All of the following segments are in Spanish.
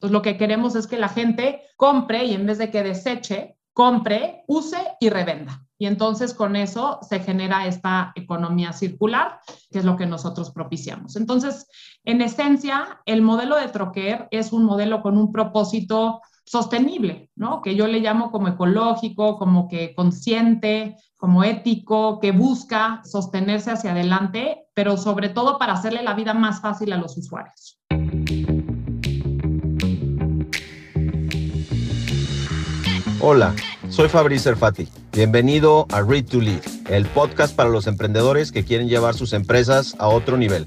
Entonces, lo que queremos es que la gente compre y en vez de que deseche, compre, use y revenda. Y entonces con eso se genera esta economía circular, que es lo que nosotros propiciamos. Entonces, en esencia, el modelo de Troquer es un modelo con un propósito sostenible, ¿no? Que yo le llamo como ecológico, como que consciente, como ético, que busca sostenerse hacia adelante, pero sobre todo para hacerle la vida más fácil a los usuarios. Hola, soy Fabrice Erfati. Bienvenido a Read to Lead, el podcast para los emprendedores que quieren llevar sus empresas a otro nivel.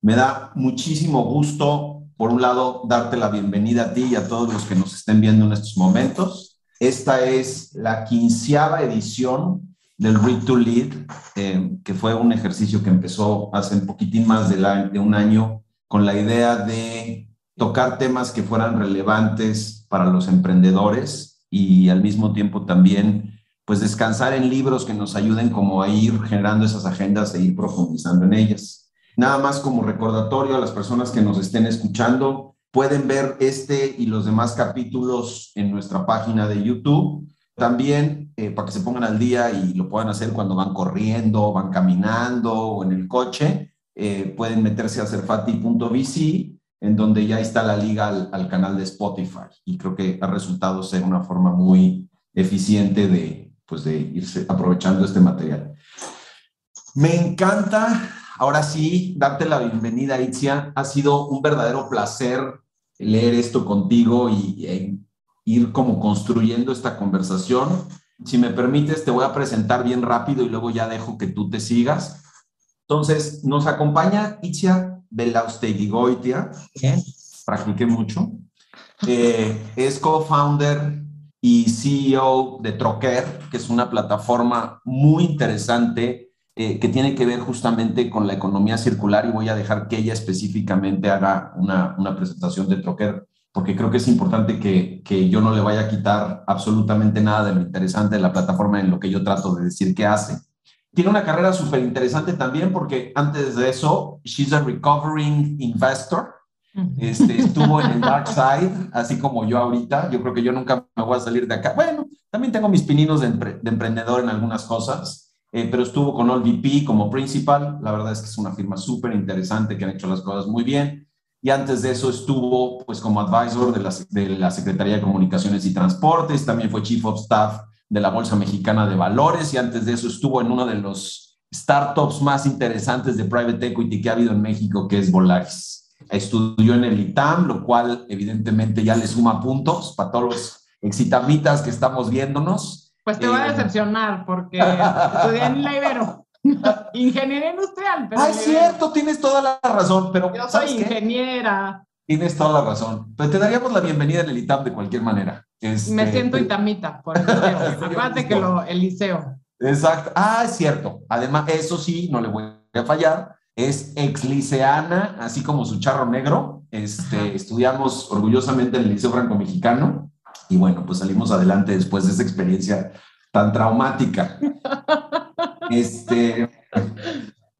Me da muchísimo gusto, por un lado, darte la bienvenida a ti y a todos los que nos estén viendo en estos momentos. Esta es la quinceava edición del Read to Lead, eh, que fue un ejercicio que empezó hace un poquitín más de un año con la idea de tocar temas que fueran relevantes para los emprendedores y al mismo tiempo también pues descansar en libros que nos ayuden como a ir generando esas agendas e ir profundizando en ellas. Nada más como recordatorio a las personas que nos estén escuchando, pueden ver este y los demás capítulos en nuestra página de YouTube. También eh, para que se pongan al día y lo puedan hacer cuando van corriendo, van caminando o en el coche. Eh, pueden meterse a cerfati.vc, en donde ya está la liga al, canal de Spotify. Y creo que ha resultado ser una forma muy eficiente de, pues, de irse aprovechando este material. Me encanta, ahora sí, darte la bienvenida, Itzia. Ha sido un verdadero placer leer esto contigo y e ir como construyendo esta conversación. Si me permites, te voy a presentar bien rápido y luego ya dejo que tú te sigas. Entonces, nos acompaña Itzia Belaustegigoitia. Practiqué mucho. Eh, es co-founder y CEO de Troquer, que es una plataforma muy interesante eh, que tiene que ver justamente con la economía circular y voy a dejar que ella específicamente haga una, una presentación de Troquer, porque creo que es importante que, que, yo no le vaya a quitar absolutamente nada de lo interesante de la plataforma en lo que yo trato de decir que hace. Tiene una carrera súper interesante también porque antes de eso, she's a recovering investor. Este, estuvo en el dark side, así como yo ahorita. Yo creo que yo nunca me voy a salir de acá. Bueno, también tengo mis pininos de, emprendedor en algunas cosas, eh, pero estuvo con VP como principal. La verdad es que es una firma súper interesante que han hecho las cosas muy bien. Y antes de eso estuvo pues como advisor de la, de la Secretaría de Comunicaciones y Transportes. También fue Chief of Staff de la Bolsa Mexicana de Valores y antes de eso estuvo en uno de los startups más interesantes de private equity que ha habido en México, que es Volaris. Estudió en el ITAM, lo cual evidentemente ya le suma puntos para todos los exitamitas que estamos viéndonos. Pues te voy a eh, decepcionar porque estudié en la Ibero. Ingeniería industrial. Pero ah, es cierto, tienes toda la razón, pero yo soy ingeniera. Tienes toda la razón. Pero te daríamos la bienvenida en el ITAM de cualquier manera. Este, Me siento itamita, por el liceo. que lo, el liceo. Exacto. Ah, es cierto. Además, eso sí, no le voy a fallar. Es exliceana, así como su charro negro. Este, estudiamos orgullosamente en el Liceo Franco Mexicano y bueno, pues salimos adelante después de esa experiencia tan traumática. Este,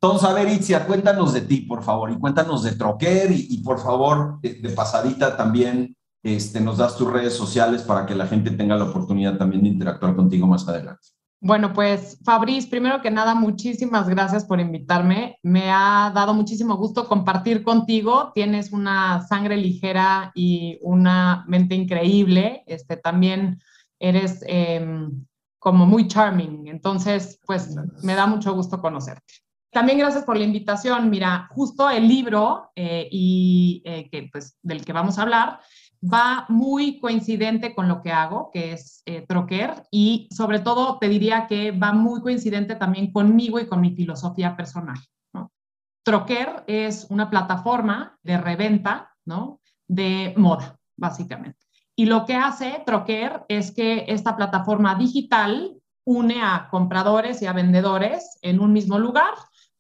entonces, a ver, Itzia, cuéntanos de ti, por favor, y cuéntanos de Troquer, y, por favor, de, pasadita también este, nos das tus redes sociales para que la gente tenga la oportunidad también de interactuar contigo más adelante. Bueno, pues Fabriz, primero que nada, muchísimas gracias por invitarme. Me ha dado muchísimo gusto compartir contigo. Tienes una sangre ligera y una mente increíble. Este, también eres em, como muy charming. Entonces, pues me da mucho gusto conocerte. También gracias por la invitación. Mira, justo el libro eh, y eh, que, pues, del que vamos a hablar va muy coincidente con lo que hago, que es eh, Troquer, y sobre todo te diría que va muy coincidente también conmigo y con mi filosofía personal. ¿no? Troquer es una plataforma de reventa ¿no? de moda, básicamente. Y lo que hace Troquer es que esta plataforma digital une a compradores y a vendedores en un mismo lugar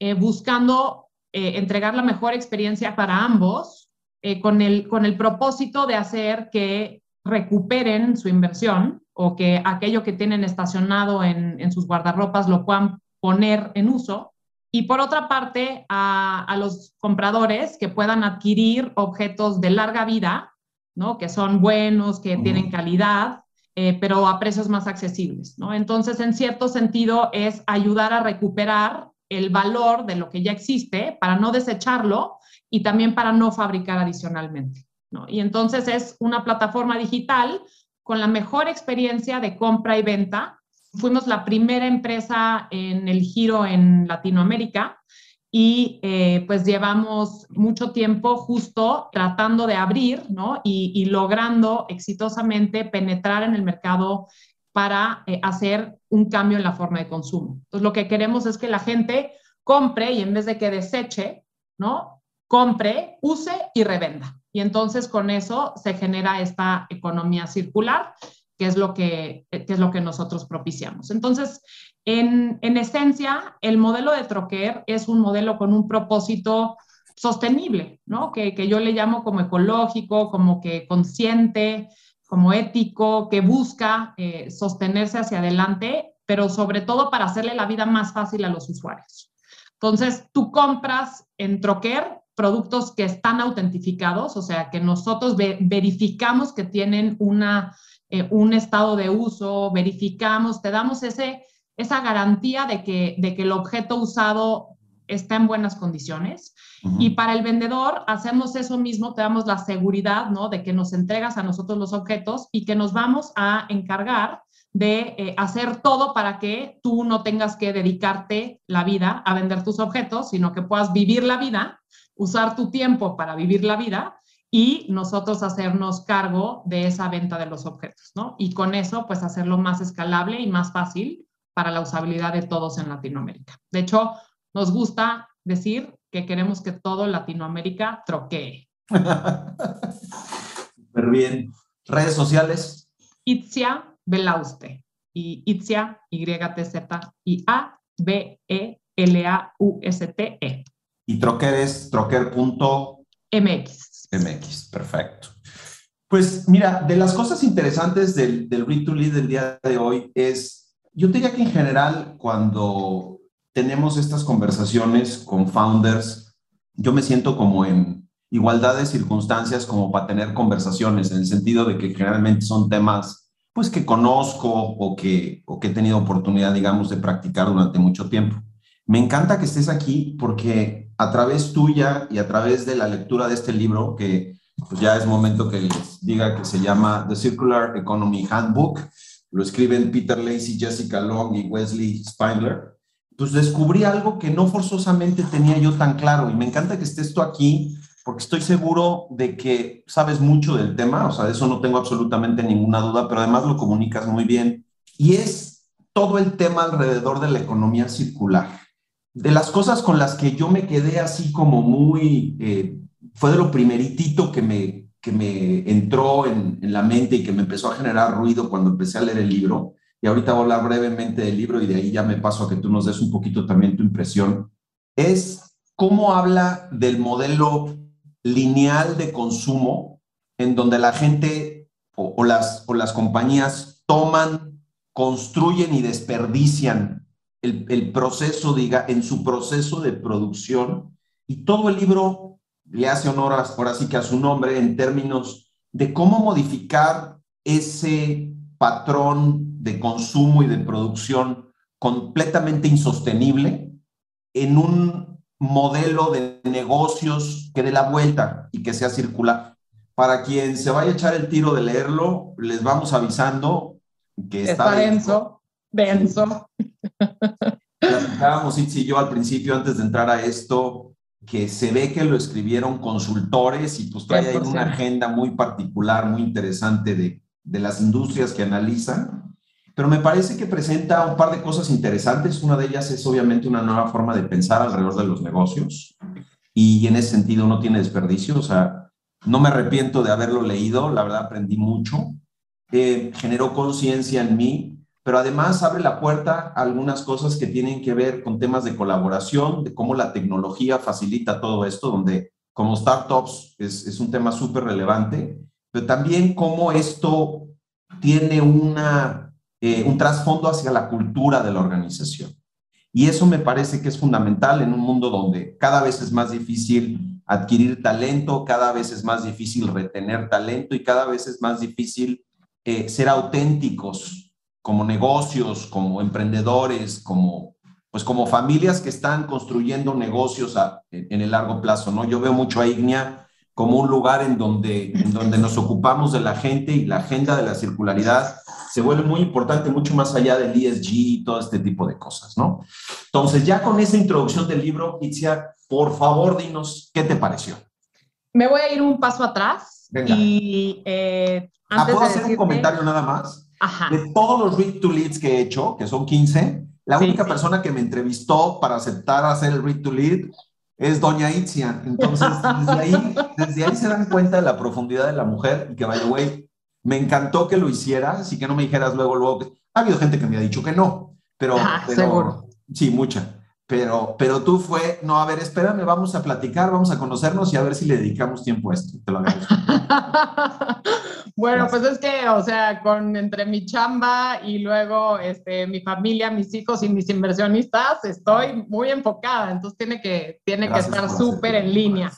eh, buscando eh, entregar la mejor experiencia para ambos, eh, con, el, con el propósito de hacer que recuperen su inversión o que aquello que tienen estacionado en, en sus guardarropas lo puedan poner en uso y por otra parte a, los compradores que puedan adquirir objetos de larga vida, ¿no? que son buenos, que tienen calidad, eh, pero a precios más accesibles. ¿no? Entonces, en cierto sentido, es ayudar a recuperar el valor de lo que ya existe para no desecharlo y también para no fabricar adicionalmente. Y entonces es una plataforma digital con la mejor experiencia de compra y venta fuimos la primera empresa en el giro en Latinoamérica y eh, pues llevamos mucho tiempo justo tratando de abrir, ¿no? Y, logrando exitosamente penetrar en el mercado para eh, hacer un cambio en la forma de consumo. Entonces, lo que queremos es que la gente compre y en vez de que deseche, ¿no? Compre, use y revenda. Y entonces con eso se genera esta economía circular que es lo que, es lo que nosotros propiciamos. Entonces, en, esencia, el modelo de Troquer es un modelo con un propósito sostenible, ¿no? Que, yo le llamo como ecológico, como que consciente, como ético, que busca eh, sostenerse hacia adelante, pero sobre todo para hacerle la vida más fácil a los usuarios. Entonces, tú compras en Troquer productos que están autentificados, o sea, que nosotros verificamos que tienen una eh, un estado de uso, verificamos, te damos esa garantía de que, de que el objeto usado está en buenas condiciones. Y para el vendedor hacemos eso mismo, te damos la seguridad, ¿no? De que nos entregas a nosotros los objetos y que nos vamos a encargar de eh, hacer todo para que tú no tengas que dedicarte la vida a vender tus objetos, sino que puedas vivir la vida, usar tu tiempo para vivir la vida y nosotros hacernos cargo de esa venta de los objetos, ¿no? Y con eso, pues hacerlo más escalable y más fácil para la usabilidad de todos en Latinoamérica. De hecho, nos gusta decir que queremos que todo Latinoamérica troquee. Súper bien. ¿Redes sociales? Itzia Belauste. Y Itzia, Y-Z-I-A-B-E-L-A-U-S-T-E. Y troquer es troquer.mx. MX, perfecto. Pues mira, de las cosas interesantes del, del Read to Lead del día de hoy es, yo diría que en general cuando tenemos estas conversaciones con founders, yo me siento como en igualdad de circunstancias como para tener conversaciones, en el sentido de que generalmente son temas pues que conozco o que, o que he tenido oportunidad, digamos, de practicar durante mucho tiempo. Me encanta que estés aquí porque a través tuya y a través de la lectura de este libro, que pues ya es momento que les diga que se llama The Circular Economy Handbook, lo escriben Peter Lacey, Jessica Long y Wesley Spindler, pues descubrí algo que no forzosamente tenía yo tan claro y me encanta que estés tú aquí porque estoy seguro de que sabes mucho del tema, o sea, de eso no tengo absolutamente ninguna duda, pero además lo comunicas muy bien. Y es todo el tema alrededor de la economía circular de las cosas con las que yo me quedé así como muy, eh, fue de lo primeritito que me, que me entró en, la mente y que me empezó a generar ruido cuando empecé a leer el libro. Y ahorita voy a hablar brevemente del libro y de ahí ya me paso a que tú nos des un poquito también tu impresión. Es cómo habla del modelo lineal de consumo en donde la gente o, las, o las compañías toman, construyen y desperdician el, proceso, diga, en su proceso de producción. Y todo el libro le hace honor ahora sí que a su nombre en términos de cómo modificar ese patrón de consumo y de producción completamente insostenible en un modelo de negocios que dé la vuelta y que sea circular. Para quien se vaya a echar el tiro de leerlo, les vamos avisando que está, está denso, denso. Platicábamos, Itzi y yo al principio, antes de entrar a esto, que se ve que lo escribieron consultores y pues trae ahí una agenda muy particular, muy interesante de, de las industrias que analizan. Pero me parece que presenta un par de cosas interesantes. Una de ellas es obviamente una nueva forma de pensar alrededor de los negocios. Y en ese sentido no tiene desperdicio. O sea, no me arrepiento de haberlo leído. La verdad aprendí mucho. Eh, generó conciencia en mí pero además abre la puerta a algunas cosas que tienen que ver con temas de colaboración, de cómo la tecnología facilita todo esto, donde como startups es, un tema súper relevante, pero también cómo esto tiene una, eh, un trasfondo hacia la cultura de la organización. Y eso me parece que es fundamental en un mundo donde cada vez es más difícil adquirir talento, cada vez es más difícil retener talento y cada vez es más difícil eh, ser auténticos como negocios, como emprendedores, como, pues como familias que están construyendo negocios en el largo plazo, ¿no? Yo veo mucho a Ignia como un lugar en donde, en donde nos ocupamos de la gente y la agenda de la circularidad se vuelve muy importante, mucho más allá del ESG y todo este tipo de cosas, ¿no? Entonces, ya con esa introducción del libro, Itzia, por favor, dinos, ¿qué te pareció? Me voy a ir un paso atrás y eh, ah, antes ¿Puedo hacer un comentario nada más? Ajá. De todos los Read to Leads que he hecho, que son 15, la única persona que me entrevistó para aceptar hacer el Read to Lead es Doña Itzia. Entonces, desde ahí, desde ahí se dan cuenta de la profundidad de la mujer y que, vaya, güey, me encantó que lo hicieras y que no me dijeras luego, luego. Ha habido gente que me ha dicho que no, pero. seguro. Sí, mucha. Pero, pero tú fue, no, a ver, espérame, vamos a platicar, vamos a conocernos y a ver si le dedicamos tiempo a esto. Te lo agradezco. bueno, pues es que, o sea, con entre mi chamba y luego este, mi familia, mis hijos y mis inversionistas, estoy muy enfocada, entonces tiene que, tiene que estar súper en línea.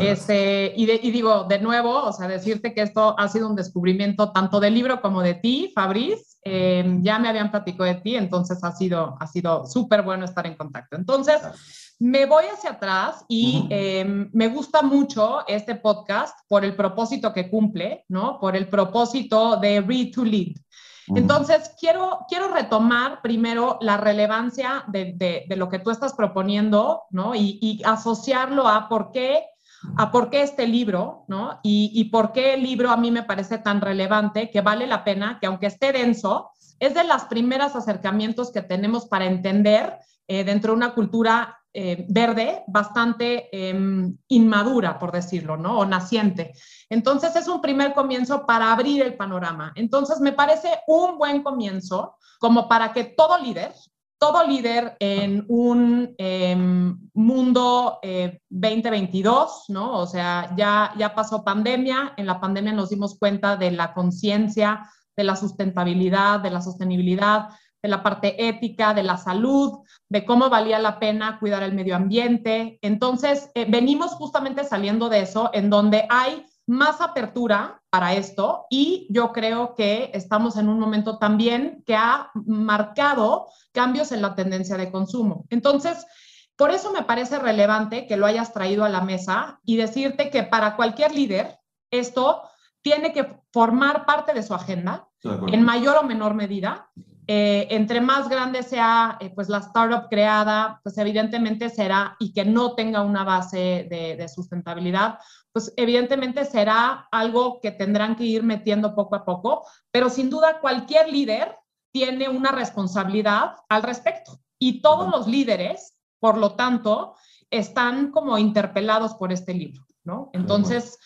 Este, y, y, digo, de nuevo, o sea, decirte que esto ha sido un descubrimiento tanto del libro como de ti, Fabriz. Em, ya me habían platicado de ti, entonces ha sido ha sido súper bueno estar en contacto. Entonces, me voy hacia atrás y em, me gusta mucho este podcast por el propósito que cumple, ¿no? Por el propósito de Read to Lead. Entonces, quiero, quiero retomar primero la relevancia de, de, lo que tú estás proponiendo, ¿no? Y, y asociarlo a por qué a por qué este libro, ¿no? Y, por qué el libro a mí me parece tan relevante que vale la pena, que aunque esté denso, es de los primeros acercamientos que tenemos para entender eh, dentro de una cultura eh, verde bastante em, inmadura, por decirlo, ¿no? O naciente. Entonces es un primer comienzo para abrir el panorama. Entonces me parece un buen comienzo como para que todo líder, todo líder en un em, mundo 2022, eh, ¿no? O sea, ya, ya pasó pandemia, en la pandemia nos dimos cuenta de la conciencia, de la sustentabilidad, de la sostenibilidad, de la parte ética, de la salud, de cómo valía la pena cuidar el medio ambiente. Entonces, eh, venimos justamente saliendo de eso, en donde hay más apertura para esto y yo creo que estamos en un momento también que ha marcado cambios en la tendencia de consumo. Entonces, por eso me parece relevante que lo hayas traído a la mesa y decirte que para cualquier líder esto tiene que formar parte de su agenda en mayor o menor medida. Eh, entre más grande sea eh, pues la startup creada, pues evidentemente será y que no tenga una base de sustentabilidad, pues evidentemente será algo que tendrán que ir metiendo poco a poco, pero sin duda cualquier líder tiene una responsabilidad al respecto. Y todos los líderes, por lo tanto, están como interpelados por este libro, ¿no? Entonces,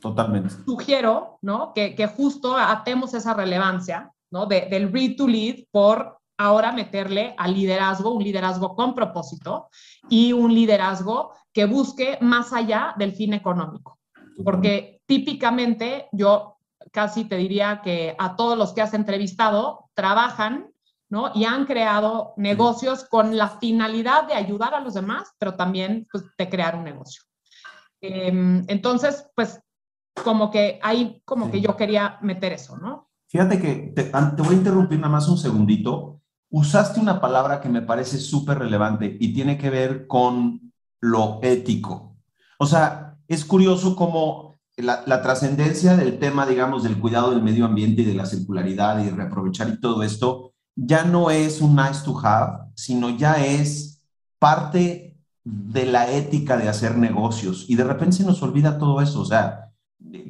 Totalmente. sugiero, ¿no? Que, que justo atemos esa relevancia, ¿no? del read to lead por ahora meterle al liderazgo, un liderazgo con propósito y un liderazgo que busque más allá del fin económico. Porque típicamente yo casi te diría que a todos los que has entrevistado trabajan ¿no? Y han creado negocios con la finalidad de ayudar a los demás, pero también pues, de crear un negocio. Em, entonces, pues como que ahí, como que yo quería meter eso, ¿no? Fíjate que te, te, voy a interrumpir nada más un segundito usaste una palabra que me parece súper relevante y tiene que ver con lo ético. O sea, es curioso cómo la, trascendencia del tema, digamos, del cuidado del medio ambiente y de la circularidad y reaprovechar y todo esto, ya no es un nice to have, sino ya es parte de la ética de hacer negocios. Y de repente se nos olvida todo eso. O sea,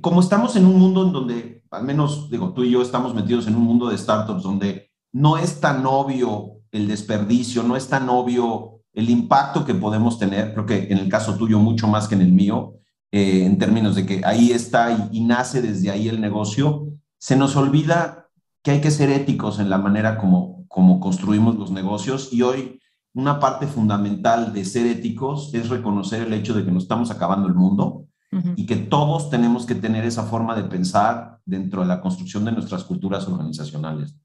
como estamos en un mundo en donde, al menos, digo, tú y yo estamos metidos en un mundo de startups donde no es tan obvio el desperdicio, no es tan obvio el impacto que podemos tener, creo que en el caso tuyo mucho más que en el mío, eh, en términos de que ahí está y, nace desde ahí el negocio, se nos olvida que hay que ser éticos en la manera como, como construimos los negocios y hoy una parte fundamental de ser éticos es reconocer el hecho de que nos estamos acabando el mundo y que todos tenemos que tener esa forma de pensar dentro de la construcción de nuestras culturas organizacionales.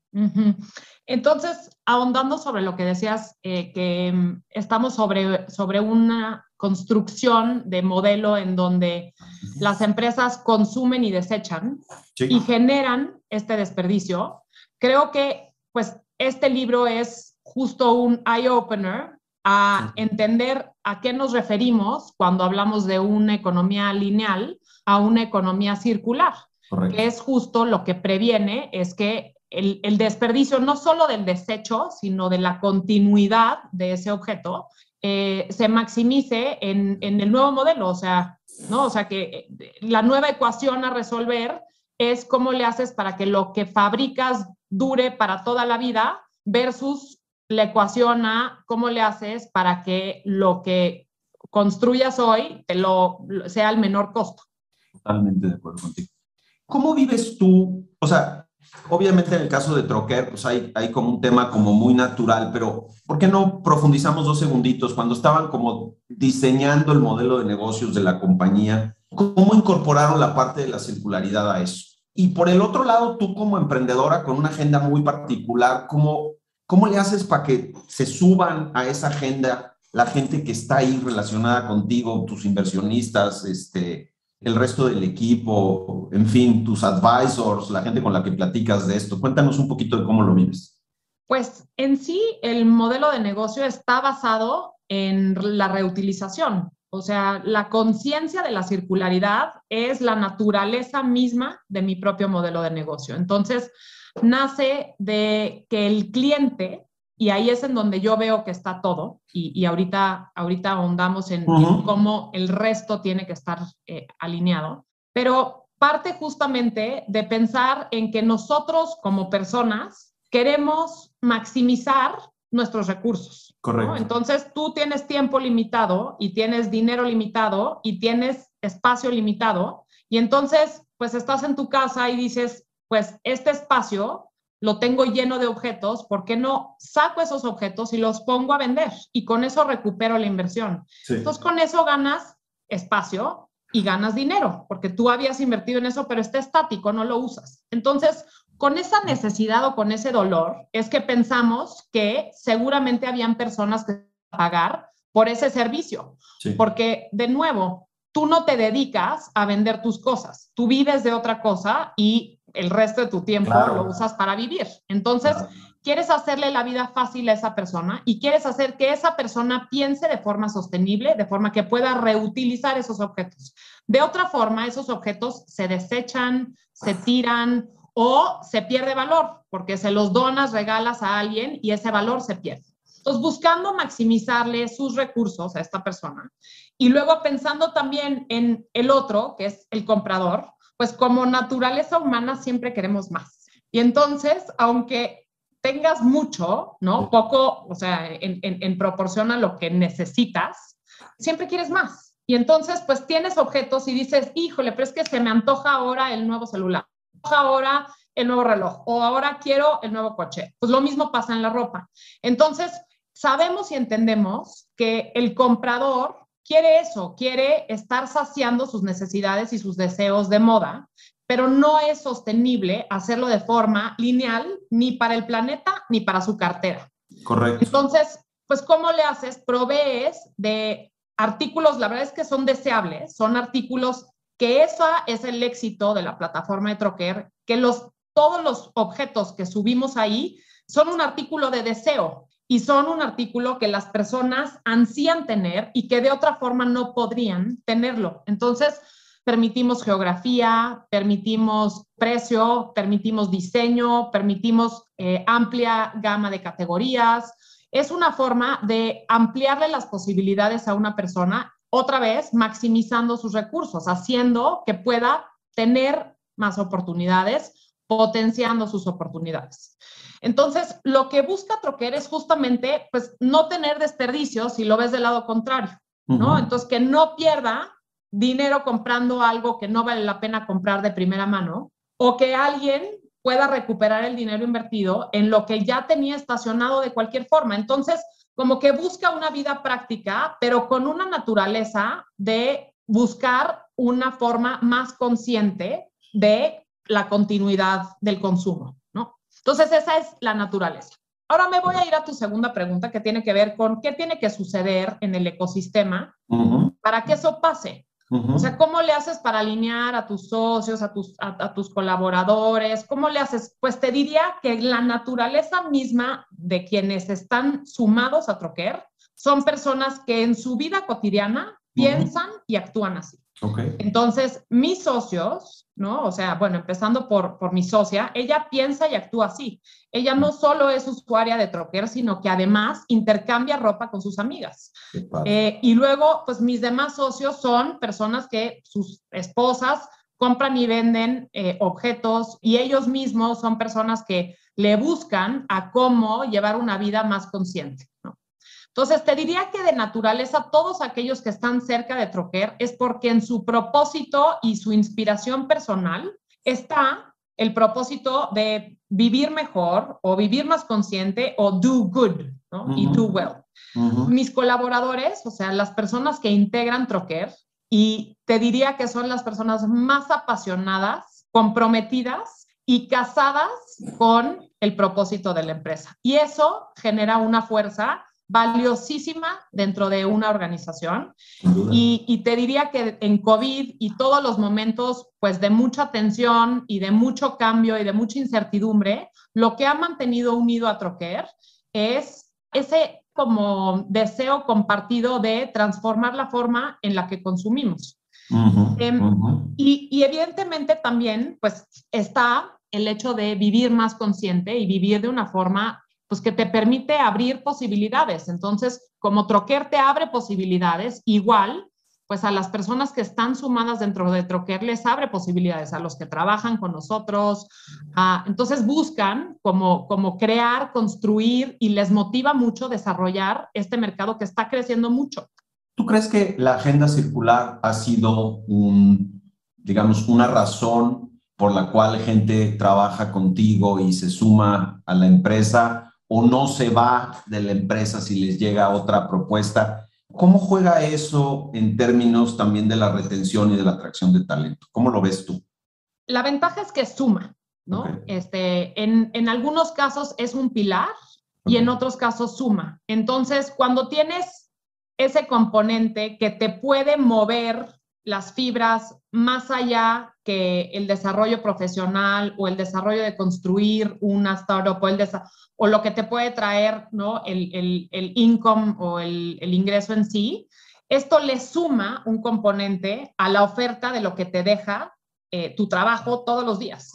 Entonces, ahondando sobre lo que decías, eh, que mm, estamos sobre, sobre una construcción de modelo en donde las empresas consumen y desechan y generan este desperdicio, creo que pues este libro es justo un eye-opener a entender a qué nos referimos cuando hablamos de una economía lineal a una economía circular, que es justo lo que previene, es que el, desperdicio no solo del desecho, sino de la continuidad de ese objeto, eh, se maximice en, el nuevo modelo. O sea, ¿no? O sea, que eh, la nueva ecuación a resolver es cómo le haces para que lo que fabricas dure para toda la vida versus la ecuación a cómo le haces para que lo que construyas hoy lo, sea el menor costo. Totalmente de acuerdo contigo. ¿Cómo vives tú? O sea, Obviamente en el caso de Troquer, pues hay, hay como un tema como muy natural, pero ¿por qué no profundizamos dos segunditos cuando estaban como diseñando el modelo de negocios de la compañía? ¿Cómo incorporaron la parte de la circularidad a eso? Y por el otro lado, tú como emprendedora con una agenda muy particular, ¿cómo, cómo le haces para que se suban a esa agenda la gente que está ahí relacionada contigo, tus inversionistas, este, el resto del equipo, en fin, tus advisors, la gente con la que platicas de esto? Cuéntanos un poquito de cómo lo vives. Pues en sí, el modelo de negocio está basado en la reutilización. O sea, la conciencia de la circularidad es la naturaleza misma de mi propio modelo de negocio. Entonces, nace de que el cliente y ahí es en donde yo veo que está todo y, ahorita, ahorita ahondamos en, cómo el resto tiene que estar eh, alineado, pero parte justamente de pensar en que nosotros como personas queremos maximizar nuestros recursos. Correcto. Entonces tú tienes tiempo limitado y tienes dinero limitado y tienes espacio limitado y entonces pues estás en tu casa y dices, pues este espacio lo tengo lleno de objetos, ¿por qué no saco esos objetos y los pongo a vender? Y con eso recupero la inversión. Entonces, con eso ganas espacio y ganas dinero, porque tú habías invertido en eso, pero está estático, no lo usas. Entonces, con esa necesidad o con ese dolor, es que pensamos que seguramente habían personas que pagar por ese servicio, porque de nuevo, tú no te dedicas a vender tus cosas, tú vives de otra cosa y el resto de tu tiempo lo usas para vivir. Entonces, quieres hacerle la vida fácil a esa persona y quieres hacer que esa persona piense de forma sostenible, de forma que pueda reutilizar esos objetos. De otra forma, esos objetos se desechan, se tiran o se pierde valor porque se los donas, regalas a alguien y ese valor se pierde. Entonces, buscando maximizarle sus recursos a esta persona y luego pensando también en el otro, que es el comprador, pues como naturaleza humana siempre queremos más. Y entonces, aunque tengas mucho, ¿no? Poco, o sea, en, proporción a lo que necesitas, siempre quieres más. Y entonces, pues tienes objetos y dices, híjole, pero es que se me antoja ahora el nuevo celular, ahora el nuevo reloj, o ahora quiero el nuevo coche. Pues lo mismo pasa en la ropa. Entonces, sabemos y entendemos que el comprador quiere eso, quiere estar saciando sus necesidades y sus deseos de moda, pero no es sostenible hacerlo de forma lineal ni para el planeta ni para su cartera. Correcto. Entonces, pues, ¿cómo le haces? Provees de artículos, la verdad es que son deseables, son artículos que esa es el éxito de la plataforma de Troquer, que los, todos los objetos que subimos ahí son un artículo de deseo y son un artículo que las personas ansían tener y que de otra forma no podrían tenerlo. Entonces, permitimos geografía, permitimos precio, permitimos diseño, permitimos eh, amplia gama de categorías. Es una forma de ampliarle las posibilidades a una persona, otra vez maximizando sus recursos, haciendo que pueda tener más oportunidades, potenciando sus oportunidades. Entonces, lo que busca Troquer es justamente, pues, no tener desperdicios si lo ves del lado contrario, ¿no? Entonces, que no pierda dinero comprando algo que no vale la pena comprar de primera mano o que alguien pueda recuperar el dinero invertido en lo que ya tenía estacionado de cualquier forma. Entonces, como que busca una vida práctica, pero con una naturaleza de buscar una forma más consciente de la continuidad del consumo. Entonces, esa es la naturaleza. Ahora me voy a ir a tu segunda pregunta que tiene que ver con qué tiene que suceder en el ecosistema para que eso pase. O sea, ¿cómo le haces para alinear a tus socios, a tus, a, tus colaboradores? ¿Cómo le haces? Pues te diría que la naturaleza misma de quienes están sumados a Troquer son personas que en su vida cotidiana piensan y actúan así. Entonces, mis socios, ¿no? O sea, bueno, empezando por, por mi socia, ella piensa y actúa así. Ella no solo es usuaria de Troquer, sino que además intercambia ropa con sus amigas. Eh, y luego, pues mis demás socios son personas que sus esposas compran y venden eh, objetos y ellos mismos son personas que le buscan a cómo llevar una vida más consciente. Entonces, te diría que de naturaleza, todos aquellos que están cerca de Troquer es porque en su propósito y su inspiración personal está el propósito de vivir mejor o vivir más consciente o do good y do well. Mis colaboradores, o sea, las personas que integran Troquer, y te diría que son las personas más apasionadas, comprometidas y casadas con el propósito de la empresa. Y eso genera una fuerza valiosísima dentro de una organización. Y, te diría que en COVID y todos los momentos pues de mucha tensión y de mucho cambio y de mucha incertidumbre, lo que ha mantenido unido a Troquer es ese como deseo compartido de transformar la forma en la que consumimos. Em, y, y evidentemente también pues está el hecho de vivir más consciente y vivir de una forma pues que te permite abrir posibilidades. Entonces, como Troquer te abre posibilidades, igual, pues a las personas que están sumadas dentro de Troquer les abre posibilidades, a los que trabajan con nosotros. entonces buscan como, como crear, construir y les motiva mucho desarrollar este mercado que está creciendo mucho. ¿Tú crees que la agenda circular ha sido digamos, una razón por la cual gente trabaja contigo y se suma a la empresa? O no se va de la empresa si les llega otra propuesta. ¿Cómo juega eso en términos también de la retención y de la atracción de talento? ¿Cómo lo ves tú? La ventaja es que suma, ¿no? Este, en, en, algunos casos es un pilar y en otros casos suma. Entonces, cuando tienes ese componente que te puede mover las fibras más allá que el desarrollo profesional o el desarrollo de construir una startup o, el o lo que te puede traer ¿no? el, el, el income o el, el, ingreso en sí, esto le suma un componente a la oferta de lo que te deja eh, tu trabajo todos los días.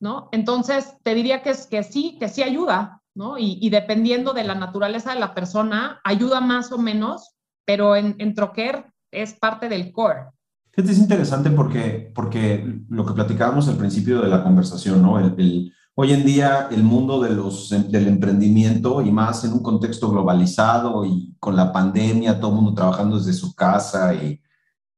¿no? Entonces, te diría que, es, que sí, que sí ayuda, ¿no? Y, y, dependiendo de la naturaleza de la persona, ayuda más o menos, pero en, en Troquer es parte del core. Es interesante porque, porque lo que platicábamos al principio de la conversación, ¿no? El, hoy en día el mundo de los, del emprendimiento y más en un contexto globalizado y con la pandemia, todo el mundo trabajando desde su casa y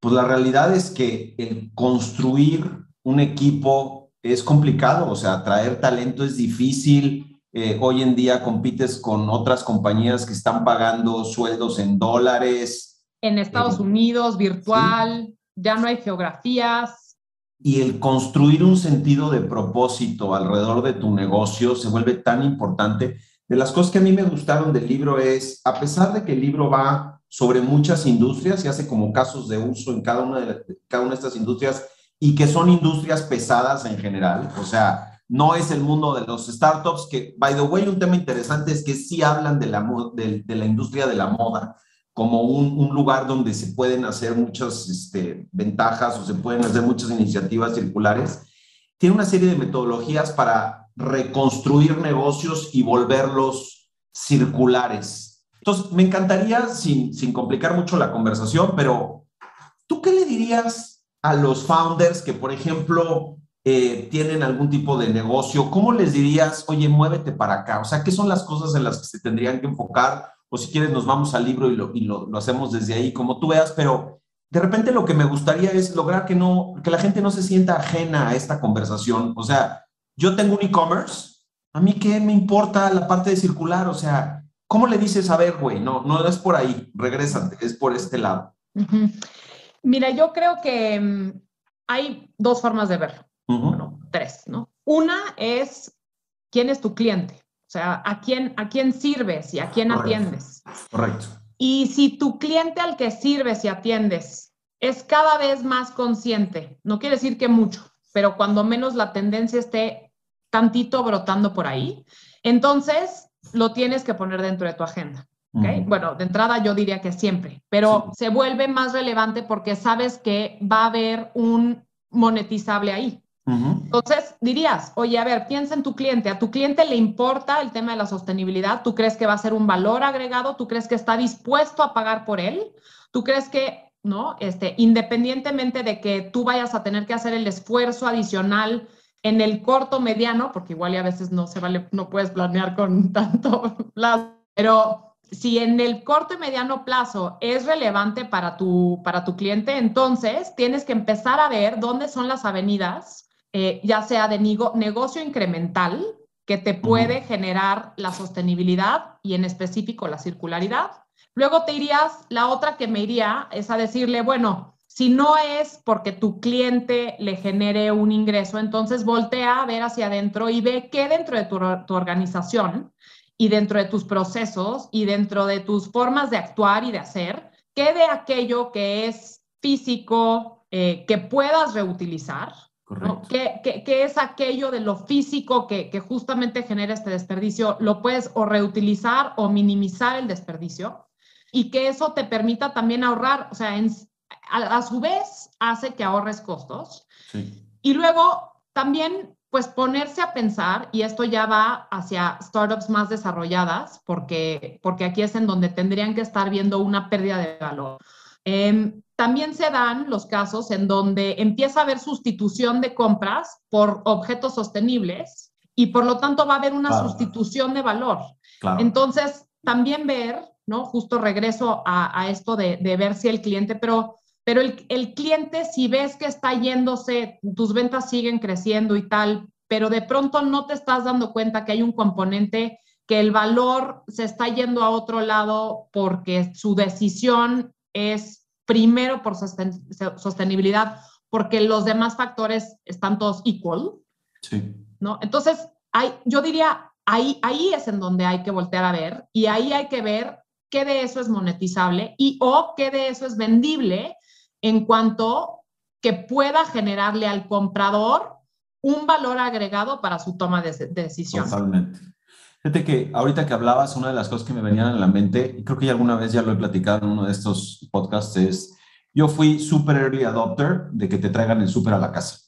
pues la realidad es que el construir un equipo es complicado, o sea, traer talento es difícil. Eh, hoy en día compites con otras compañías que están pagando sueldos en dólares. En Estados eh, Unidos, virtual ya no hay geografías. Y el construir un sentido de propósito alrededor de tu negocio se vuelve tan importante. De las cosas que a mí me gustaron del libro es, a pesar de que el libro va sobre muchas industrias y hace como casos de uso en cada una de, cada una de estas industrias y que son industrias pesadas en general, o sea, no es el mundo de los startups, que, by the way, un tema interesante es que sí hablan de la, de, de la industria de la moda, como un, lugar donde se pueden hacer muchas este, ventajas o se pueden hacer muchas iniciativas circulares. Tiene una serie de metodologías para reconstruir negocios y volverlos circulares. Entonces, me encantaría, sin, sin complicar mucho la conversación, pero ¿tú qué le dirías a los founders que, por ejemplo, eh, tienen algún tipo de negocio? ¿Cómo les dirías, oye, muévete para acá? O sea, ¿qué son las cosas en las que se tendrían que enfocar o si quieres nos vamos al libro y, lo, y lo, lo, hacemos desde ahí, como tú veas, pero de repente lo que me gustaría es lograr que, no, que la gente no se sienta ajena a esta conversación. O sea, yo tengo un e-commerce, a mí qué me importa la parte de circular, o sea, ¿cómo le dices, a ver, güey, no, no es por ahí, regrésate, es por este lado? Mira, yo creo que mm, hay dos formas de verlo, bueno, tres, ¿no? Una es quién es tu cliente, o sea, a quién, a quién sirves y a quién atiendes. Correcto. Y si tu cliente al que sirves y atiendes es cada vez más consciente, no quiere decir que mucho, pero cuando menos la tendencia esté tantito brotando por ahí, entonces lo tienes que poner dentro de tu agenda. ¿okay? Bueno, de entrada yo diría que siempre, pero se vuelve más relevante porque sabes que va a haber un monetizable ahí. Entonces dirías, oye, a ver, piensa en tu cliente. ¿A tu cliente le importa el tema de la sostenibilidad? ¿Tú crees que va a ser un valor agregado? ¿Tú crees que está dispuesto a pagar por él? ¿Tú crees que, no? Este, independientemente de que tú vayas a tener que hacer el esfuerzo adicional en el corto mediano, porque igual y a veces no se vale, no puedes planear con tanto plazo, pero si en el corto y mediano plazo es relevante para tu, para tu cliente, entonces tienes que empezar a ver dónde son las avenidas, eh, ya sea de negocio incremental, que te puede generar la sostenibilidad y en específico la circularidad. Luego te irías, la otra que me iría es a decirle, bueno, si no es porque tu cliente le genere un ingreso, entonces voltea a ver hacia adentro y ve qué dentro de tu, tu organización y dentro de tus procesos y dentro de tus formas de actuar y de hacer, ¿qué de aquello que es físico eh, que puedas reutilizar? ¿Qué, qué, es aquello de lo físico que, que, justamente genera este desperdicio? Lo puedes o reutilizar o minimizar el desperdicio y que eso te permita también ahorrar, o sea, a, a, su vez hace que ahorres costos. Sí. Y luego también pues ponerse a pensar, y esto ya va hacia startups más desarrolladas, porque, porque aquí es en donde tendrían que estar viendo una pérdida de valor. Em, también se dan los casos en donde empieza a haber sustitución de compras por objetos sostenibles y por lo tanto va a haber una sustitución de valor. Entonces, también ver, ¿no? Justo regreso a, esto de, de ver si el cliente, pero pero el, cliente, si ves que está yéndose, tus ventas siguen creciendo y tal, pero de pronto no te estás dando cuenta que hay un componente que el valor se está yendo a otro lado porque su decisión es primero por sostenibilidad, porque los demás factores están todos equal. Sí. ¿no? Entonces, hay, yo diría, ahí, ahí es en donde hay que voltear a ver y ahí hay que ver qué de eso es monetizable y o qué de eso es vendible en cuanto que pueda generarle al comprador un valor agregado para su toma de, decisión. Totalmente. Fíjate que ahorita que hablabas, una de las cosas que me venían en la mente, y creo que ya alguna vez ya lo he platicado en uno de estos podcasts, es, yo fui super early adopter de que te traigan el súper a la casa.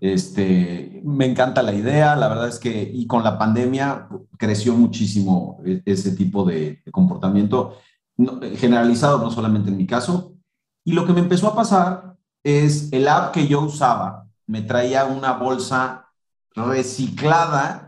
este, me encanta la idea, la verdad es que, y con la pandemia creció muchísimo e, ese tipo de, comportamiento, generalizado no solamente en mi caso, y lo que me empezó a pasar es el app que yo usaba me traía una bolsa reciclada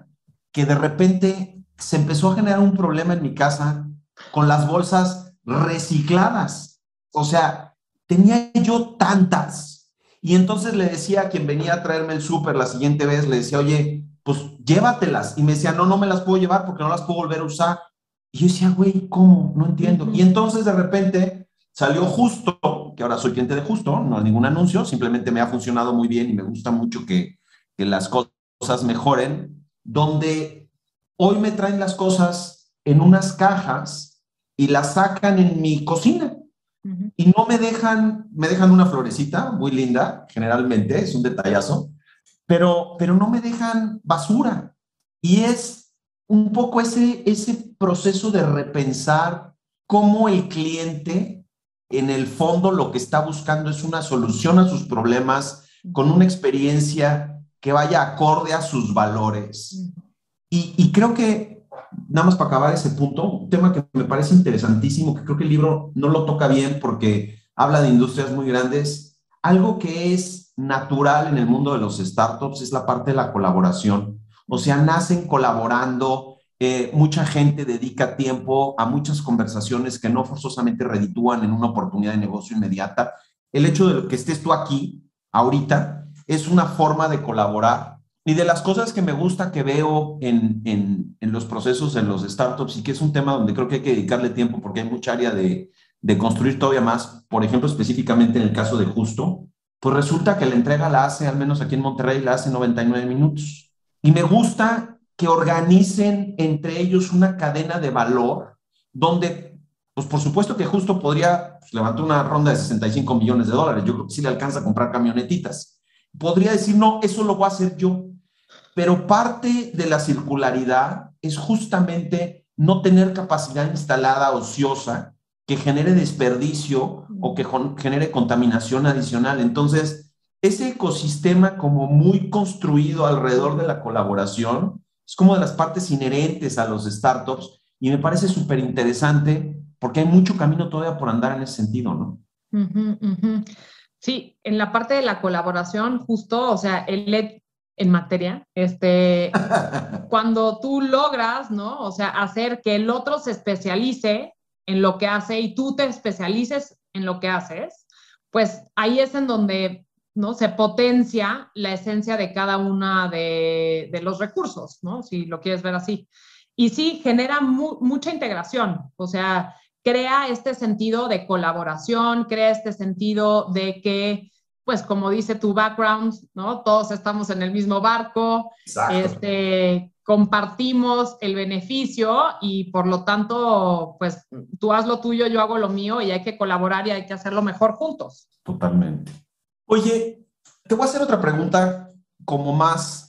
que de repente se empezó a generar un problema en mi casa con las bolsas recicladas. O sea, tenía yo tantas. Y entonces le decía a quien venía a traerme el súper la siguiente vez, le decía, oye, pues llévatelas. Y me decía, no, no me las puedo llevar porque no las puedo volver a usar. Y yo decía, güey, ¿cómo? No entiendo. Y entonces de repente Salió justo, que ahora soy cliente de justo, no es ningún anuncio, simplemente me ha funcionado muy bien y me gusta mucho que, que las cosas mejoren, donde hoy me traen las cosas en unas cajas y las sacan en mi cocina. Y no me dejan, me dejan una florecita muy linda, generalmente, es un detallazo, pero, pero no me dejan basura. Y es un poco ese, ese proceso de repensar cómo el cliente en el fondo lo que está buscando es una solución a sus problemas con una experiencia que vaya acorde a sus valores. Y, creo que, nada más para acabar ese punto, un tema que me parece interesantísimo, que creo que el libro no lo toca bien porque habla de industrias muy grandes, algo que es natural en el mundo de los startups es la parte de la colaboración. O sea, nacen colaborando, eh, mucha gente dedica tiempo a muchas conversaciones que no forzosamente reditúan en una oportunidad de negocio inmediata. El hecho de que estés tú aquí, ahorita, es una forma de colaborar. Y de las cosas que me gusta que veo en, en, los procesos en los startups y que es un tema donde creo que hay que dedicarle tiempo porque hay mucha área de, de construir todavía más, por ejemplo, específicamente en el caso de Justo, pues resulta que la entrega la hace, al menos aquí en Monterrey, la hace 99 minutos. Y me gusta que organicen entre ellos una cadena de valor donde, pues por supuesto que justo podría pues, levantar una ronda de 65 millones de dólares. Yo creo que sí le alcanza a comprar camionetitas. Podría decir, no, eso lo voy a hacer yo. Pero parte de la circularidad es justamente no tener capacidad instalada ociosa que genere desperdicio o que genere contaminación adicional. Entonces, ese ecosistema como muy construido alrededor de la colaboración es como de las partes inherentes a los startups y me parece súper interesante porque hay mucho camino todavía por andar en ese sentido, ¿no? Sí, en la parte de la colaboración, justo, o sea, el en materia, este, cuando tú logras, ¿no? O sea, hacer que el otro se especialice en lo que hace y tú te especialices en lo que haces, pues ahí es en donde ¿no? se potencia la esencia de cada una de, los recursos, ¿no? si lo quieres ver así. Y sí, genera mucha integración, o sea, crea este sentido de colaboración, crea este sentido de que, pues como dice tu background, ¿no? Todos estamos en el mismo barco, este, compartimos el beneficio y por lo tanto, pues tú haz lo tuyo, yo hago lo mío y hay que colaborar y hay que hacerlo mejor juntos. Totalmente. Oye, te voy a hacer otra pregunta como más,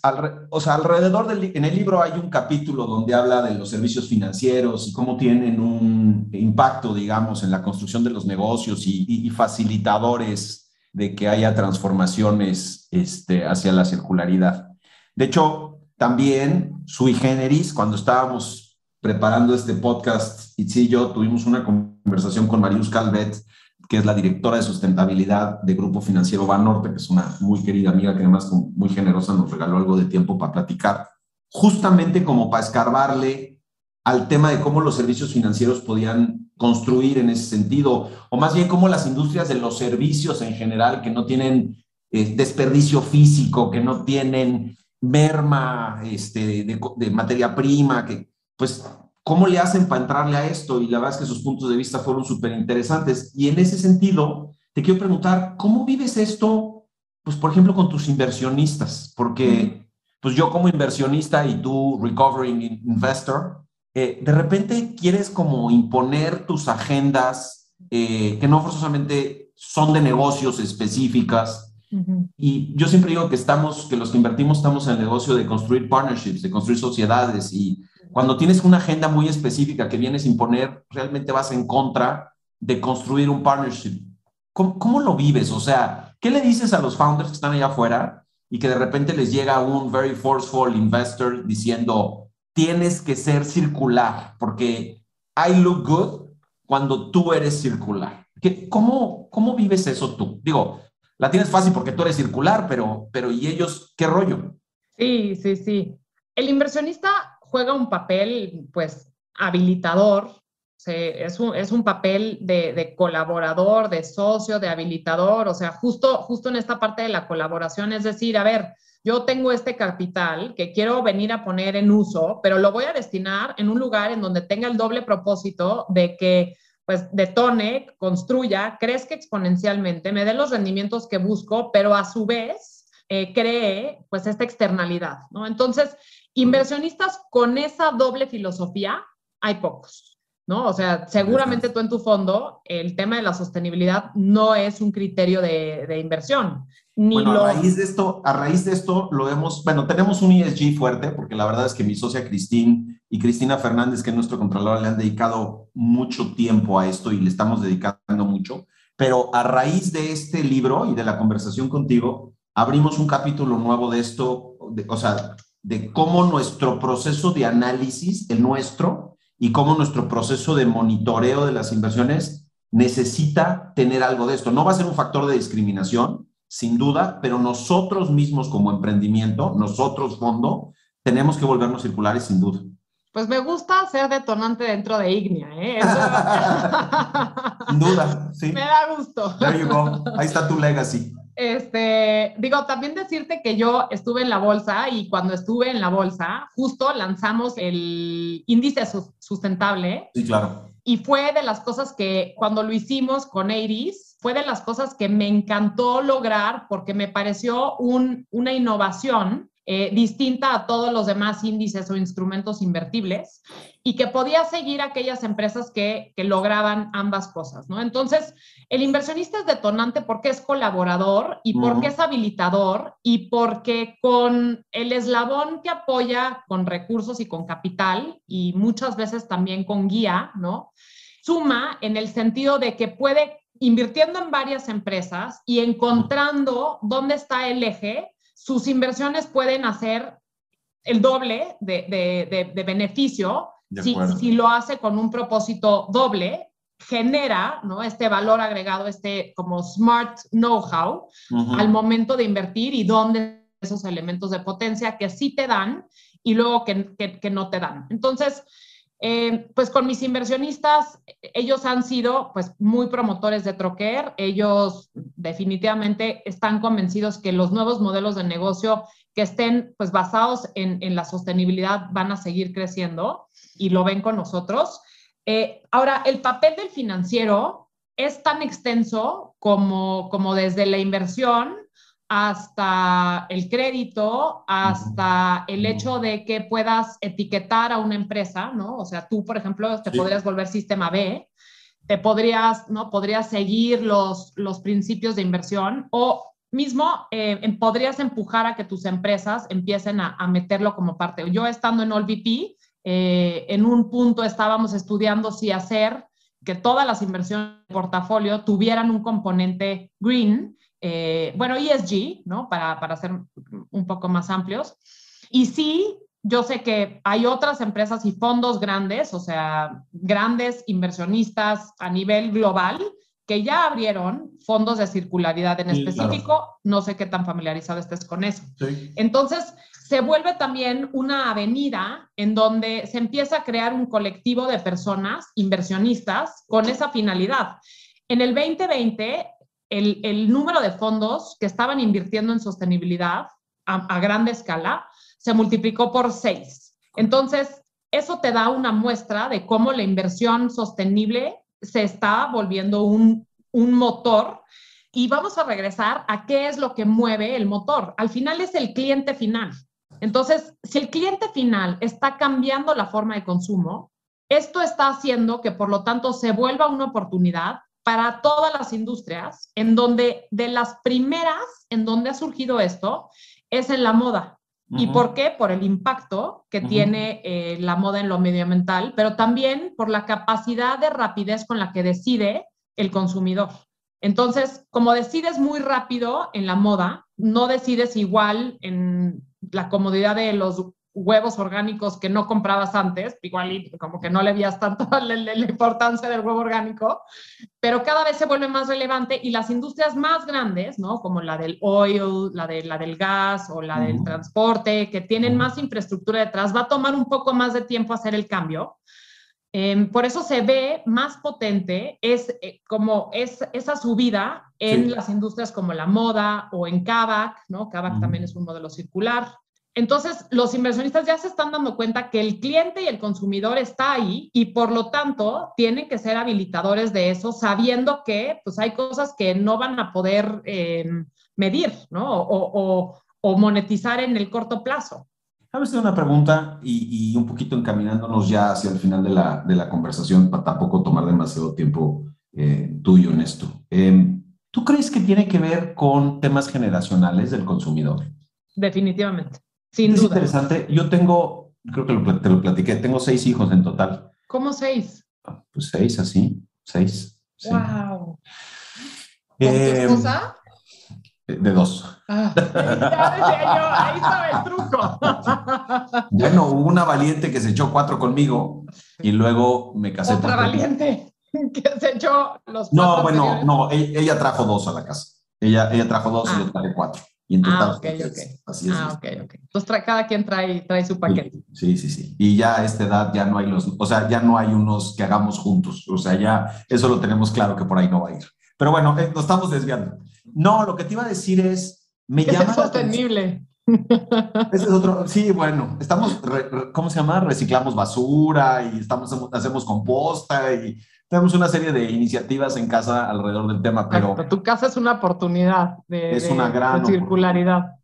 o sea, alrededor del, en el libro hay un capítulo donde habla de los servicios financieros y cómo tienen un impacto, digamos, en la construcción de los negocios y, y facilitadores de que haya transformaciones este, hacia la circularidad. De hecho, también, sui generis, cuando estábamos preparando este podcast, Itzi y yo tuvimos una conversación con Marius Calvet, que es la directora de sustentabilidad de Grupo Financiero Banorte, que es una muy querida amiga que además muy generosa nos regaló algo de tiempo para platicar, justamente como para escarbarle al tema de cómo los servicios financieros podían construir en ese sentido, o más bien cómo las industrias de los servicios en general, que no tienen eh, desperdicio físico, que no tienen merma este, de, materia prima, que pues, ¿cómo le hacen para entrarle a esto? Y la verdad es que sus puntos de vista fueron súper interesantes. Y en ese sentido, te quiero preguntar, ¿cómo vives esto, pues, por ejemplo, con tus inversionistas? Porque, pues, yo como inversionista y tú, recovering investor, eh, de repente quieres como imponer tus agendas eh, que no forzosamente son de negocios específicas, y yo siempre digo que estamos, que los que invertimos estamos en el negocio de construir partnerships, de construir sociedades y cuando tienes una agenda muy específica que vienes a imponer, realmente vas en contra de construir un partnership. ¿Cómo, ¿Cómo, lo vives? O sea, ¿qué le dices a los founders que están allá afuera y que de repente les llega un very forceful investor diciendo, tienes que ser circular porque I look good cuando tú eres circular? ¿Qué, cómo, ¿Cómo vives eso tú? Digo, la tienes fácil porque tú eres circular, pero, pero ¿y ellos qué rollo? Sí, sí, sí. El inversionista juega un papel, pues, habilitador. es, un, es un papel de, colaborador, de socio, de habilitador. O sea, justo, justo en esta parte de la colaboración, es decir, a ver, yo tengo este capital que quiero venir a poner en uso, pero lo voy a destinar en un lugar en donde tenga el doble propósito de que pues detone, construya, crezca exponencialmente, me dé los rendimientos que busco, pero a su vez eh, cree pues esta externalidad, ¿no? Entonces, inversionistas con esa doble filosofía hay pocos, ¿no? O sea, seguramente tú en tu fondo, el tema de la sostenibilidad no es un criterio de, de inversión bueno, a raíz de esto, a raíz de esto lo hemos, bueno, tenemos un ESG fuerte porque la verdad es que mi socia Cristín y Cristina Fernández, que es nuestro controlador, le han dedicado mucho tiempo a esto y le estamos dedicando mucho. Pero a raíz de este libro y de la conversación contigo, abrimos un capítulo nuevo de esto, o sea, de cómo nuestro proceso de análisis, el nuestro, y cómo nuestro proceso de monitoreo de las inversiones necesita tener algo de esto. No va a ser un factor de discriminación, sin duda, pero nosotros mismos como emprendimiento, nosotros fondo, tenemos que volvernos circulares sin duda. Pues me gusta ser detonante dentro de Ignia, ¿eh? sin duda, sí. Me da gusto. There you go. Ahí está tu legacy. Este, digo, también decirte que yo estuve en la bolsa y cuando estuve en la bolsa, justo lanzamos el índice sustentable. Sí, claro. Y fue de las cosas que cuando lo hicimos con Iris, fue de las cosas que me encantó lograr porque me pareció una innovación eh, distinta a todos los demás índices o instrumentos invertibles y que podía seguir aquellas empresas que, que lograban ambas cosas, ¿no? Entonces, el inversionista es detonante porque es colaborador y porque es habilitador y porque con el eslabón que apoya con recursos y con capital y muchas veces también con guía, ¿no? Suma en el sentido de que puede invirtiendo en varias empresas y encontrando dónde está el eje, sus inversiones pueden hacer el doble de, beneficio si, si, lo hace con un propósito doble, genera ¿no? este valor agregado, este como smart know-how al momento de invertir y dónde esos elementos de potencia que sí te dan y luego que, que no te dan. Entonces, eh, pues con mis inversionistas, ellos han sido pues muy promotores de Troquer, ellos definitivamente están convencidos que los nuevos modelos de negocio que estén pues basados en, la sostenibilidad van a seguir creciendo y lo ven con nosotros. Eh, ahora, el papel del financiero es tan extenso como, como desde la inversión hasta el crédito, hasta el hecho de que puedas etiquetar a una empresa, ¿no? O sea, tú, por ejemplo, te podrías volver sistema B, te podrías, ¿no? Podrías seguir los, los principios de inversión o mismo eh, podrías empujar a que tus empresas empiecen a, meterlo como parte. Yo estando en OLVP, eh, en un punto estábamos estudiando si hacer que todas las inversiones de portafolio tuvieran un componente green eh, bueno, ESG, ¿no? Para, para ser un poco más amplios. Y sí, yo sé que hay otras empresas y fondos grandes, o sea, grandes inversionistas a nivel global que ya abrieron fondos de circularidad en específico. No sé qué tan familiarizado estés con eso. Entonces, se vuelve también una avenida en donde se empieza a crear un colectivo de personas inversionistas con esa finalidad. En el 2020 el, número de fondos que estaban invirtiendo en sostenibilidad a, gran escala se multiplicó por seis. Entonces, eso te da una muestra de cómo la inversión sostenible se está volviendo un, un motor. Y vamos a regresar a qué es lo que mueve el motor. Al final es el cliente final. Entonces, si el cliente final está cambiando la forma de consumo, esto está haciendo que, por lo tanto, se vuelva una oportunidad para todas las industrias, en donde de las primeras en donde ha surgido esto es en la moda. ¿Y por qué? Por el impacto que tiene eh, la moda en lo medioambiental, pero también por la capacidad de rapidez con la que decide el consumidor. Entonces, como decides muy rápido en la moda, no decides igual en la comodidad de los huevos orgánicos que no comprabas antes, igual como que no le veías tanto la, la, importancia del huevo orgánico, pero cada vez se vuelve más relevante y las industrias más grandes, ¿no? Como la del oil, la, de, la del gas o la del transporte, que tienen más infraestructura detrás, va a tomar un poco más de tiempo hacer el cambio. Em, por eso se ve más potente es eh, como es, esa subida en las industrias como la moda o en Kavak, ¿no? Kavak también es un modelo circular. Entonces, los inversionistas ya se están dando cuenta que el cliente y el consumidor está ahí y por lo tanto tienen que ser habilitadores de eso, sabiendo que pues, hay cosas que no van a poder eh, medir ¿no? o, monetizar en el corto plazo. Sabes, una pregunta y, un poquito encaminándonos ya hacia el final de la, conversación para tampoco tomar demasiado tiempo eh, tuyo en esto. Em, ¿Tú crees que tiene que ver con temas generacionales del consumidor? Definitivamente. Sin es interesante. Yo tengo, creo que te lo platiqué, tengo seis hijos en total. ¿Cómo seis? Ah, pues seis, así, seis. ¡Wow! ¿Con tu em, esposa? De dos. Ah, ya ahí estaba el truco. Bueno, hubo una valiente que se echó cuatro conmigo y luego me casé. Otra valiente que se echó los cuatro. No, bueno, no, ella, trajo dos a la casa. Ella, ella trajo dos y yo ah. traje cuatro. Y ah, ok, ok. Así es. Ah, ok, ok. Entonces cada quien trae, trae su paquete. Sí, sí, sí. Y ya a esta edad ya no hay los, o sea, ya no hay unos que hagamos juntos. O sea, ya eso lo tenemos claro que por ahí no va a ir. Pero bueno, eh, nos estamos desviando. No, lo que te iba a decir es, me llama... Es sostenible. Ese es otro, sí, bueno, estamos, ¿cómo se llama? Reciclamos basura y estamos, hacemos composta y tenemos una serie de iniciativas en casa alrededor del tema, pero... tu casa es una oportunidad de, es una gran circularidad.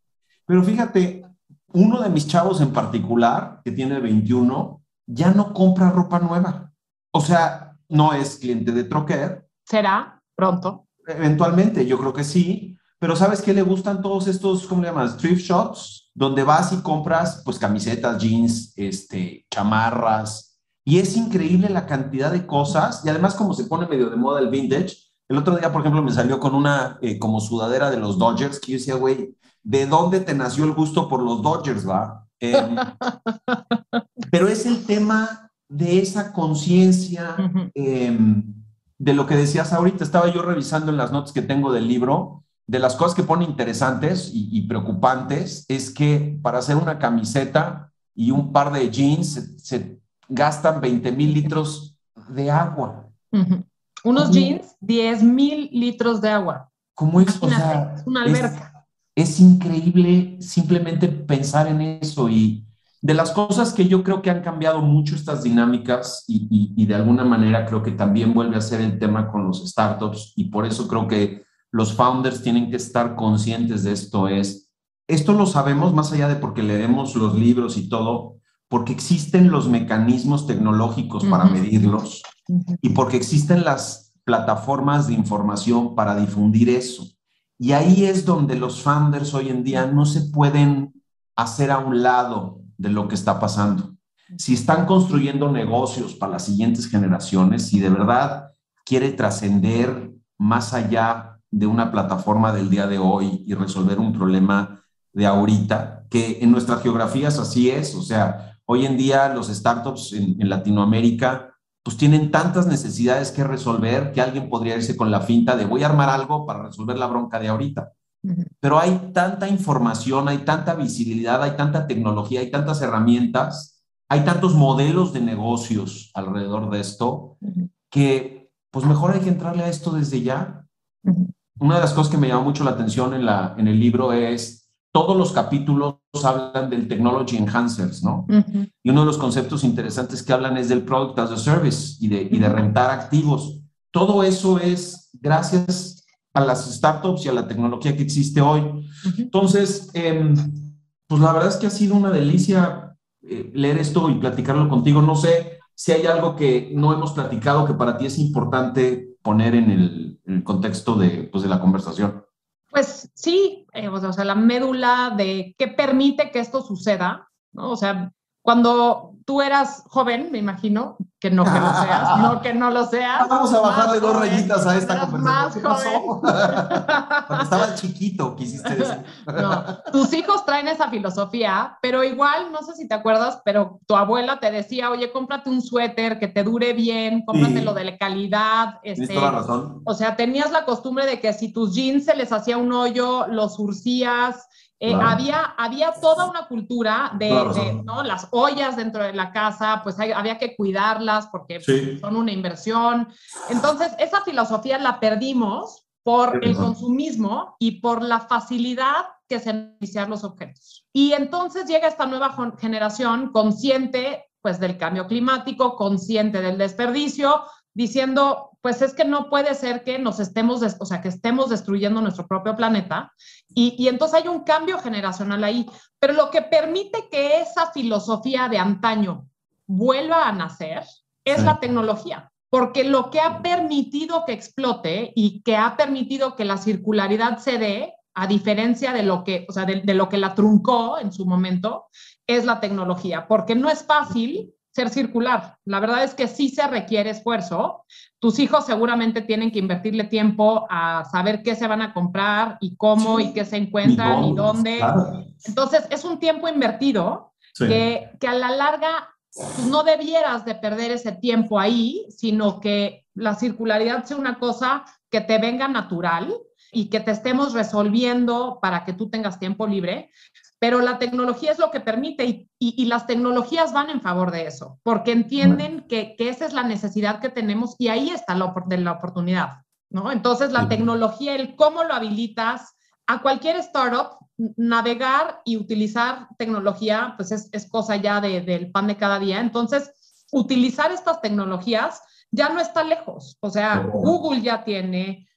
Pero fíjate, uno de mis chavos en particular, que tiene 21, ya no compra ropa nueva. O sea, no es cliente de Troquer. ¿Será pronto? Eventualmente, yo creo que sí. Pero ¿sabes qué le gustan todos estos, ¿cómo le llamas? Thrift shops, donde vas y compras pues camisetas, jeans, este, chamarras. Y es increíble la cantidad de cosas. Y además como se pone medio de moda el vintage. El otro día, por ejemplo, me salió con una eh, como sudadera de los Dodgers que yo decía, güey, ¿de dónde te nació el gusto por los Dodgers, va? Em, pero es el tema de esa conciencia em, de lo que decías ahorita. Estaba yo revisando en las notas que tengo del libro. De las cosas que pone interesantes y, preocupantes es que para hacer una camiseta y un par de jeans se, gastan 20 mil litros de agua. Unos jeans, 10 mil litros de agua. ¿Cómo es? O sea, es una alberca es increíble simplemente pensar en eso y de las cosas que yo creo que han cambiado mucho estas dinámicas y, de alguna manera creo que también vuelve a ser el tema con los startups y por eso creo que los founders tienen que estar conscientes de esto es, esto lo sabemos más allá de porque leemos los libros y todo, porque existen los mecanismos tecnológicos para medirlos y porque existen las plataformas de información para difundir eso. Y ahí es donde los founders hoy en día no se pueden hacer a un lado de lo que está pasando. Si están construyendo negocios para las siguientes generaciones, si de verdad quiere trascender más allá de una plataforma del día de hoy y resolver un problema de ahorita, que en nuestras geografías así es, o sea, hoy en día los startups en, en Latinoamérica pues tienen tantas necesidades que resolver que alguien podría irse con la finta de voy a armar algo para resolver la bronca de ahorita. Pero hay tanta información, hay tanta visibilidad, hay tanta tecnología, hay tantas herramientas, hay tantos modelos de negocios alrededor de esto que pues mejor hay que entrarle a esto desde ya. Una de las cosas que me llamó mucho la atención en, la, en el libro es todos los capítulos hablan del technology enhancers, ¿no? Y uno de los conceptos interesantes que hablan es del product as a service y de, y de rentar activos. Todo eso es gracias a las startups y a la tecnología que existe hoy. Entonces, em, pues la verdad es que ha sido una delicia eh, leer esto y platicarlo contigo. No sé si hay algo que no hemos platicado que para ti es importante poner en el, en el contexto de, pues, de la conversación. Pues sí, eh, o sea, la médula de qué permite que esto suceda, ¿no? O sea, cuando tú eras joven, me imagino, que no que lo seas, no que no lo seas. Vamos a bajarle dos rayitas a esta conversación. Más joven. Cuando estabas chiquito, quisiste decir. No, tus hijos traen esa filosofía, pero igual, no sé si te acuerdas, pero tu abuela te decía, oye, cómprate un suéter que te dure bien, cómpratelo de calidad. Este, Tienes toda la razón. O sea, tenías la costumbre de que si tus jeans se les hacía un hoyo, los surcías, eh, había, había toda una cultura de, ¿no? las ollas dentro de la casa, pues había que cuidarlas porque son una inversión. Entonces, esa filosofía la perdimos por el consumismo y por la facilidad que se iniciar los objetos. Y entonces llega esta nueva generación consciente pues del cambio climático, consciente del desperdicio, diciendo, pues es que no puede ser que nos estemos, o sea, que estemos destruyendo nuestro propio planeta. Y, entonces hay un cambio generacional ahí. Pero lo que permite que esa filosofía de antaño vuelva a nacer es la tecnología. Porque lo que ha permitido que explote y que ha permitido que la circularidad se dé, a diferencia de lo que, o sea, de lo que la truncó en su momento, es la tecnología. Porque no es fácil ser circular. La verdad es que sí se requiere esfuerzo. Tus hijos seguramente tienen que invertirle tiempo a saber qué se van a comprar y cómo y qué se encuentran y dónde. Entonces, es un tiempo invertido que, que, a la larga pues, no debieras de perder ese tiempo ahí, sino que la circularidad sea una cosa que te venga natural y que te estemos resolviendo para que tú tengas tiempo libre, pero la tecnología es lo que permite y, las tecnologías van en favor de eso, porque entienden que, esa es la necesidad que tenemos y ahí está la, de la oportunidad, ¿no? Entonces, la tecnología, el cómo lo habilitas a cualquier startup, navegar y utilizar tecnología, pues es, cosa ya del pan de cada día. Entonces, utilizar estas tecnologías ya no está lejos. O sea, Google ya tiene,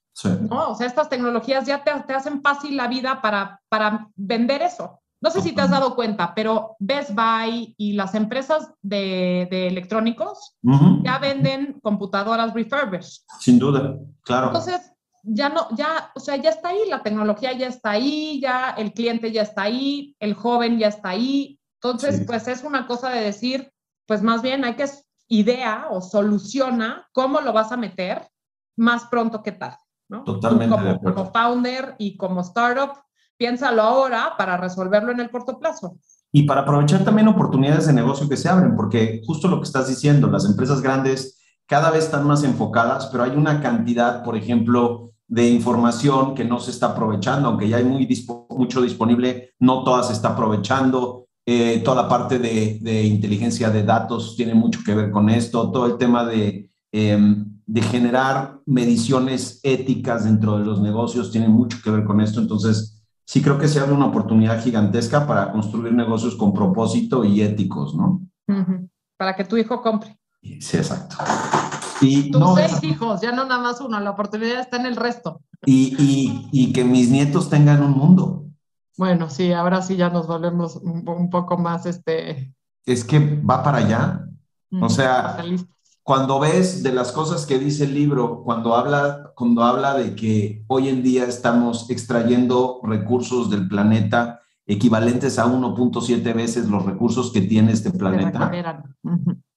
¿no? O sea, estas tecnologías ya te, te, hacen fácil la vida para, para vender eso. No sé si te has dado cuenta, pero Best Buy y las empresas de, electrónicos ya venden computadoras refurbished. Sin duda, claro. Entonces, ya no, ya, o sea, ya está ahí, la tecnología ya está ahí, ya el cliente ya está ahí, el joven ya está ahí. Entonces, pues es una cosa de decir, pues más bien hay que idea o soluciona cómo lo vas a meter más pronto que tarde. ¿no? Totalmente. Como, como founder y como startup, piénsalo ahora para resolverlo en el corto plazo. Y para aprovechar también oportunidades de negocio que se abren, porque justo lo que estás diciendo, las empresas grandes cada vez están más enfocadas, pero hay una cantidad, por ejemplo, de información que no se está aprovechando, aunque ya hay muy mucho disponible, no todas se está aprovechando. Eh, toda la parte de, de, inteligencia de datos tiene mucho que ver con esto, todo el tema de, em, de generar mediciones éticas dentro de los negocios tiene mucho que ver con esto. Entonces, sí creo que se abre una oportunidad gigantesca para construir negocios con propósito y éticos, ¿no? Para que tu hijo compre. Sí, exacto. Y Tus seis hijos, ya no nada más uno, la oportunidad está en el resto. Y, y, y, que mis nietos tengan un mundo. Bueno, sí, ahora sí ya nos volvemos un, poco más, este... Es que va para allá. o sea, cuando ves de las cosas que dice el libro, cuando habla, cuando habla de que hoy en día estamos extrayendo recursos del planeta equivalentes a 1.7 veces los recursos que tiene este planeta,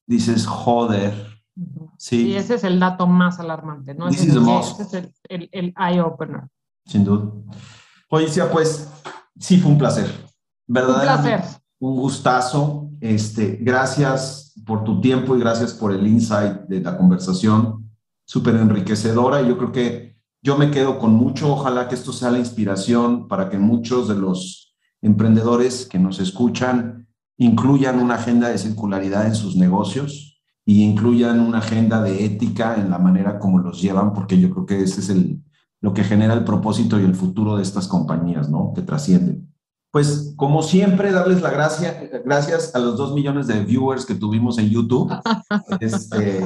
dices, joder, Sí. Y ese es el dato más alarmante, ¿no? Ese, es el, el, eye-opener. Sin duda. Oye, pues sí fue un placer. ¿Verdad? Un placer. Un gustazo. Este, gracias por tu tiempo y gracias por el insight de la conversación. Súper enriquecedora. Y yo creo que yo me quedo con mucho. Ojalá que esto sea la inspiración para que muchos de los emprendedores que nos escuchan incluyan una agenda de circularidad en sus negocios y incluyan una agenda de ética en la manera como los llevan, porque yo creo que ese es el, lo que genera el propósito y el futuro de estas compañías, ¿no? Que trascienden. Pues como siempre, darles la gracia, gracias a los dos millones de viewers que tuvimos en YouTube. Este,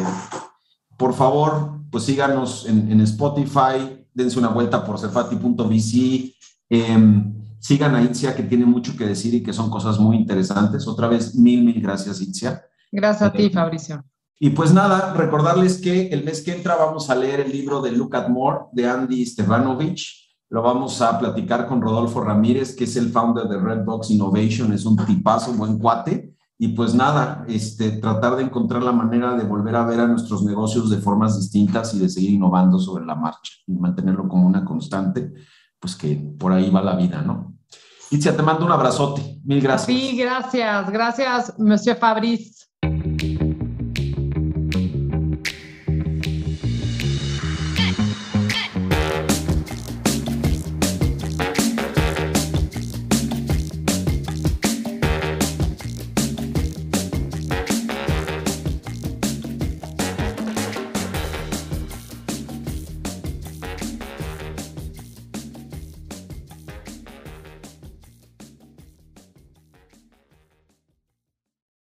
por favor, pues síganos en, Spotify, dense una vuelta por cefati.vc, eh, sigan a Itzia que tiene mucho que decir y que son cosas muy interesantes. Otra vez, mil, mil gracias, Itzia. Gracias a ti, Fabricio. Y pues nada, recordarles que el mes que entra vamos a leer el libro de Look at More de Andy Stevanovich. Lo vamos a platicar con Rodolfo Ramírez, que es el founder de Redbox Innovation, es un tipazo, buen cuate. Y pues nada, este, tratar de encontrar la manera de volver a ver a nuestros negocios de formas distintas y de seguir innovando sobre la marcha y mantenerlo como una constante, pues que por ahí va la vida, ¿no? Itzia, te mando un abrazote. Mil gracias. Sí, gracias. Gracias, Monsieur Fabrice.